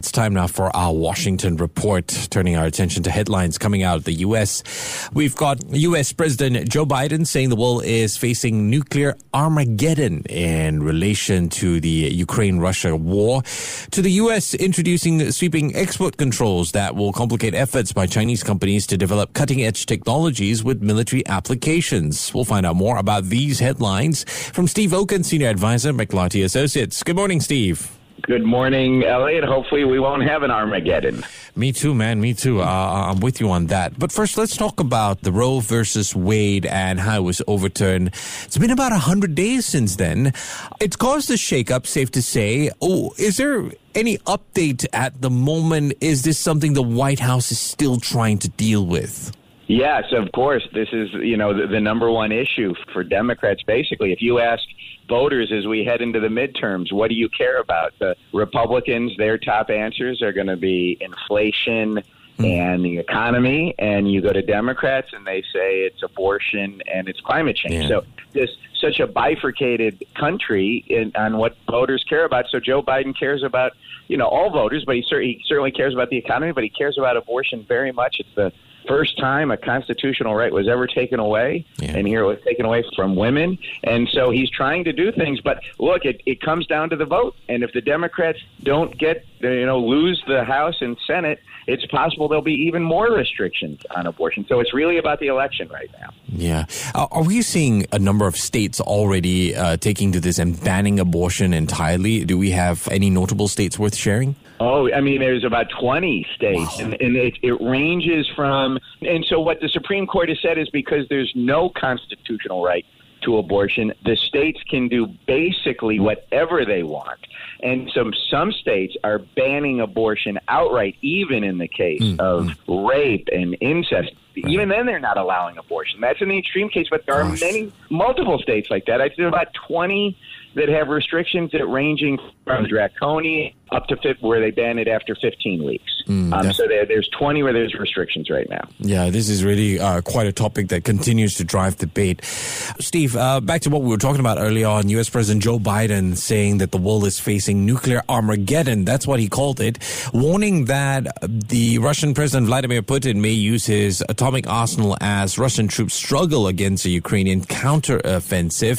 It's time now for our Washington report, turning our attention to headlines coming out of the U.S. We've got U.S. President Joe Biden saying the world is facing nuclear Armageddon in relation to the Ukraine Russia war, to the U.S. introducing sweeping export controls that will complicate efforts by Chinese companies to develop cutting edge technologies with military applications. We'll find out more about these headlines from Steve Okun, Senior Advisor, McLarty Associates. Good morning, Steve. Good morning, Elliot. Hopefully, we won't have an Armageddon. Me too, man. Me too. Uh, I'm with you on that. But first, let's talk about the Roe versus Wade and how it was overturned. It's been about 100 days since then. It's caused a shakeup, safe to say. Oh, is there any update at the moment? Is this something the White House is still trying to deal with? Yes, of course. This is, you know, the, the number one issue for Democrats. Basically, if you ask voters as we head into the midterms, what do you care about? The Republicans, their top answers are going to be inflation hmm. and the economy, and you go to Democrats and they say it's abortion and it's climate change. Yeah. So this such a bifurcated country in, on what voters care about. So Joe Biden cares about you know all voters, but he, cer- he certainly cares about the economy, but he cares about abortion very much. It's the first time a constitutional right was ever taken away, yeah. and here it was taken away from women. And so he's trying to do things. But look, it, it comes down to the vote. And if the Democrats don't get, you know, lose the House and Senate, it's possible there'll be even more restrictions on abortion. So it's really about the election right now. Yeah. Are we seeing a number of states already uh, taking to this and banning abortion entirely? Do we have any notable states worth sharing? Oh, I mean, there's about 20 states, wow. and, and it, it ranges from. And so, what the Supreme Court has said is because there's no constitutional right to abortion, the states can do basically whatever they want. And some some states are banning abortion outright, even in the case mm, of mm. rape and incest. Right. Even then, they're not allowing abortion. That's in the extreme case, but there Gosh. are many multiple states like that. I think there are about twenty that have restrictions that ranging from draconian up to fit where they ban it after 15 weeks. Mm, um, so there, there's 20 where there's restrictions right now. Yeah, this is really uh, quite a topic that continues to drive debate. Steve, uh, back to what we were talking about earlier on, U.S. President Joe Biden saying that the world is facing nuclear Armageddon. That's what he called it, warning that the Russian President Vladimir Putin may use his atomic arsenal as Russian troops struggle against a Ukrainian counteroffensive.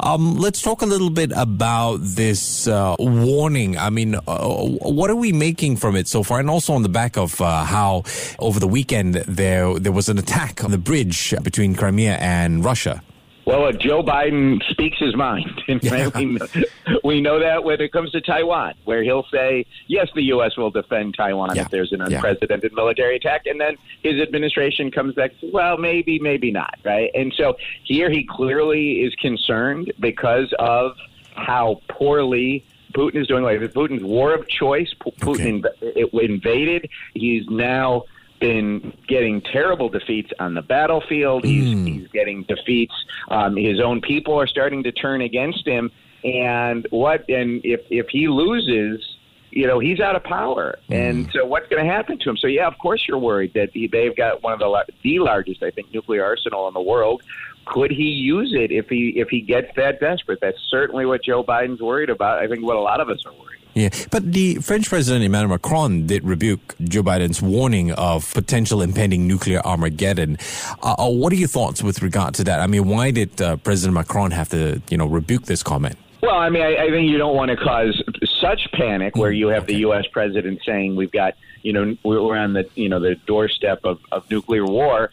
Um, let's talk a little bit about this uh, warning. I mean, uh, what are we making from it so far? And also on the back of uh, how over the weekend there there was an attack on the bridge between Crimea and Russia. Well, uh, Joe Biden speaks his mind, yeah. we, know, we know that when it comes to Taiwan, where he'll say, "Yes, the U.S. will defend Taiwan yeah. if there's an unprecedented yeah. military attack," and then his administration comes back, "Well, maybe, maybe not." Right? And so here he clearly is concerned because of how poorly Putin is doing like Putin's war of choice. Putin okay. invaded. He's now been getting terrible defeats on the battlefield. He's, mm. he's getting defeats. Um, his own people are starting to turn against him. And what? And if if he loses, you know, he's out of power. Mm. And so, what's going to happen to him? So, yeah, of course, you're worried that he, they've got one of the the largest, I think, nuclear arsenal in the world could he use it if he if he gets that desperate? That's certainly what Joe Biden's worried about. I think what a lot of us are worried. Yeah, but the French President Emmanuel Macron did rebuke Joe Biden's warning of potential impending nuclear Armageddon. Uh, uh, what are your thoughts with regard to that? I mean, why did uh, President Macron have to, you know, rebuke this comment? Well, I mean, I, I think you don't want to cause such panic where you have okay. the U.S. president saying we've got, you know, we're on the, you know, the doorstep of, of nuclear war.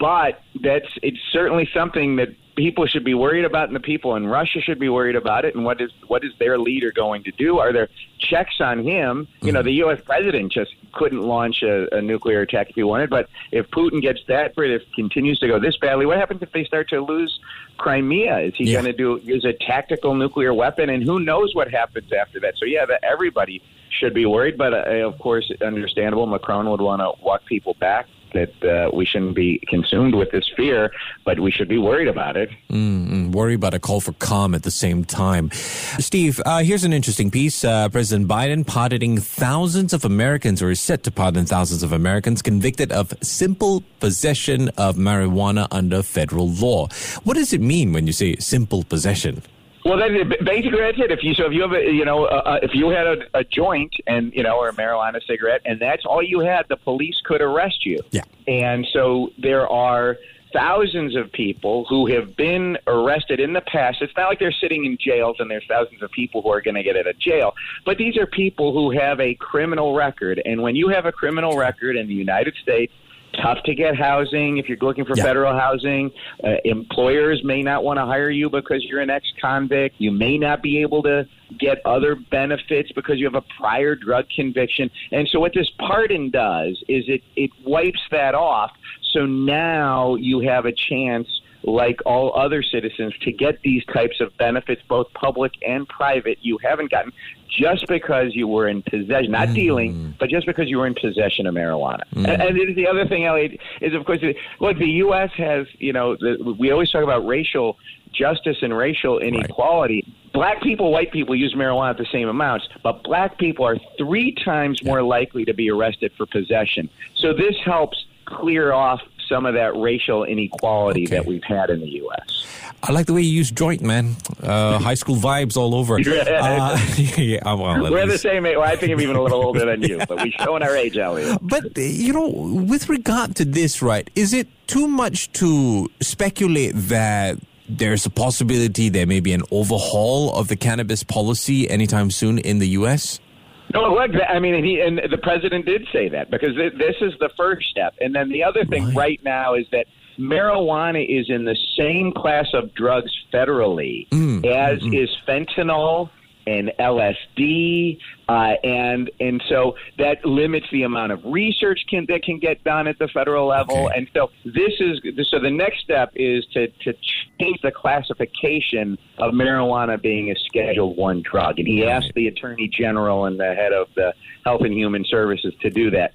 But that's it's certainly something that people should be worried about, and the people in Russia should be worried about it. And what is what is their leader going to do? Are there checks on him? Mm-hmm. You know, the U.S. president just couldn't launch a, a nuclear attack if he wanted. But if Putin gets that, but if continues to go this badly, what happens if they start to lose Crimea? Is he yeah. going to do use a tactical nuclear weapon? And who knows what happens after that? So yeah, that everybody should be worried. But uh, of course, understandable. Macron would want to walk people back that uh, we shouldn't be consumed with this fear, but we should be worried about it. Mm-hmm. Worry about a call for calm at the same time. Steve, uh, here's an interesting piece. Uh, President Biden pardoning thousands of Americans, or is set to pardon thousands of Americans convicted of simple possession of marijuana under federal law. What does it mean when you say simple possession? Well, then basically that's it. If you so if you have a you know uh, if you had a, a joint and you know or a marijuana cigarette and that's all you had, the police could arrest you. Yeah. And so there are thousands of people who have been arrested in the past. It's not like they're sitting in jails and there's thousands of people who are going to get out of jail, but these are people who have a criminal record. And when you have a criminal record in the United States, tough to get housing if you're looking for yeah. federal housing. Uh, employers may not want to hire you because you're an ex-convict. You may not be able to get other benefits because you have a prior drug conviction. And so what this pardon does is it it wipes that off. So now you have a chance like all other citizens to get these types of benefits, both public and private, you haven't gotten just because you were in possession, not mm. dealing, but just because you were in possession of marijuana. Mm. And, and the other thing, Elliot, is of course, look, the U.S. has, you know, the, we always talk about racial justice and racial inequality. Right. Black people, white people use marijuana at the same amounts, but black people are three times more likely to be arrested for possession. So this helps clear off some of that racial inequality okay. that we've had in the U.S. I like the way you use joint, man. Uh, high school vibes all over. Uh, yeah, well, We're least. the same age. Well, I think I'm even a little older than you, but we're showing our age, Elliot. But, you know, with regard to this, right, is it too much to speculate that there's a possibility there may be an overhaul of the cannabis policy anytime soon in the U.S.? No, look, I mean, he and the president did say that because this is the first step, and then the other thing right. now is that marijuana is in the same class of drugs federally mm, as mm-hmm. is fentanyl and LSD, uh, and and so that limits the amount of research can, that can get done at the federal level. Okay. And so this is so the next step is to to change the classification of marijuana being a Schedule One drug. And he asked the Attorney General and the head of the Health and Human Services to do that.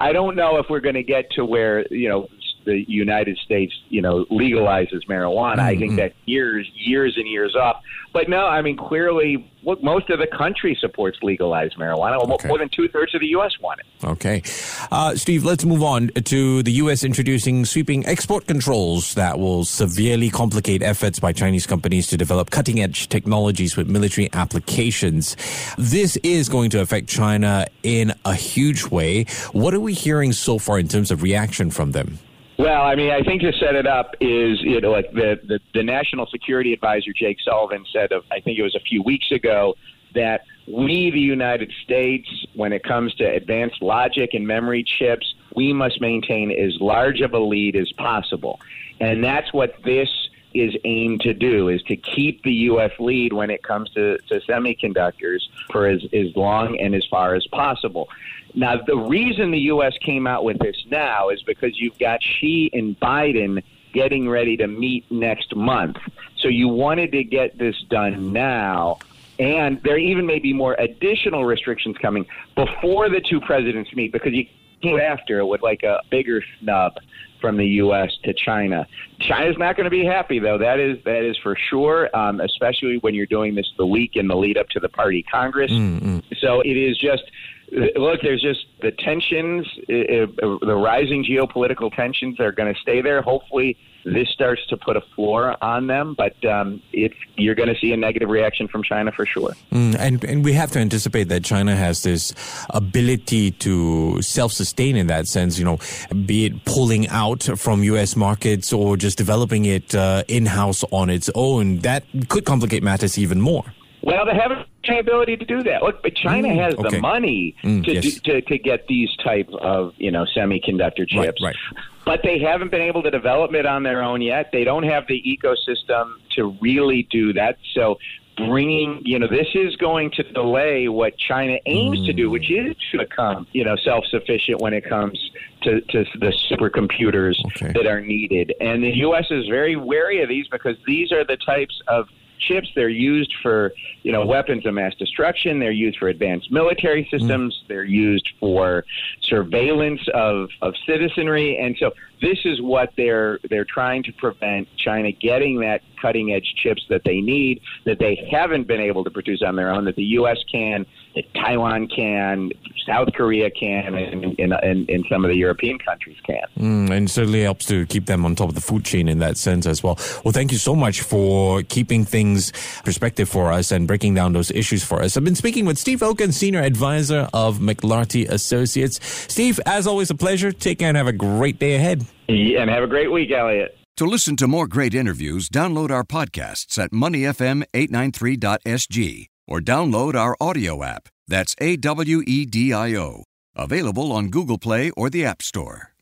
I don't know if we're going to get to where you know the United States, you know, legalizes marijuana. Mm-hmm. I think mm-hmm. that years, years and years off. But no, I mean, clearly, look, most of the country supports legalized marijuana. Okay. More than two thirds of the U.S. want it. Okay, uh, Steve, let's move on to the U.S. introducing sweeping export controls that will severely complicate efforts by Chinese companies to develop cutting edge technologies with military applications. This is going to affect China in a huge way. What are we hearing so far in terms of reaction from them? Well, I mean, I think to set it up is you know like the, the the national security advisor Jake Sullivan said of I think it was a few weeks ago that we the United States when it comes to advanced logic and memory chips we must maintain as large of a lead as possible. And that's what this is aimed to do is to keep the U.S. lead when it comes to, to semiconductors for as, as long and as far as possible. Now, the reason the U.S. came out with this now is because you've got Xi and Biden getting ready to meet next month. So you wanted to get this done now. And there even may be more additional restrictions coming before the two presidents meet because you go after with like a bigger snub from the U.S. to China. China's not going to be happy, though. That is that is for sure. Um, especially when you're doing this the week in the lead up to the party Congress. Mm-hmm. So it is just look. There's just the tensions, the rising geopolitical tensions are going to stay there. Hopefully this starts to put a floor on them. But um, you're going to see a negative reaction from China for sure. Mm, and and we have to anticipate that China has this ability to self-sustain in that sense. You know, be it pulling out from U.S. markets or just developing it uh, in-house on its own. That could complicate matters even more. Well, they haven't ability to do that. Look, but China mm, has okay. the money mm, to, yes. do, to to get these type of you know semiconductor chips. Right, right but they haven't been able to develop it on their own yet. They don't have the ecosystem to really do that. So bringing, you know, this is going to delay what China aims mm. to do, which is to become, you know, self-sufficient when it comes to, to the supercomputers okay. that are needed. And the U.S. is very wary of these because these are the types of chips. They're used for, you know, weapons of mass destruction. They're used for advanced military systems. Mm. They're used for surveillance of, of citizenry. And so this is what they're they're trying to prevent China getting that cutting edge chips that they need that they haven't been able to produce on their own that the U.S. can, that Taiwan can, South Korea can, and, and some of the European countries can. Mm, and certainly helps to keep them on top of the food chain in that sense as well. Well, thank you so much for keeping things perspective for us and breaking down those issues for us. I've been speaking with Steve Okun, Senior Advisor of McLarty Associates. Steve, as always, a pleasure. Take care and have a great day ahead. And have a great week, Elliot. To listen to more great interviews, download our podcasts at moneyfm893.sg or download our audio app. That's A W E D I O. Available on Google Play or the App Store.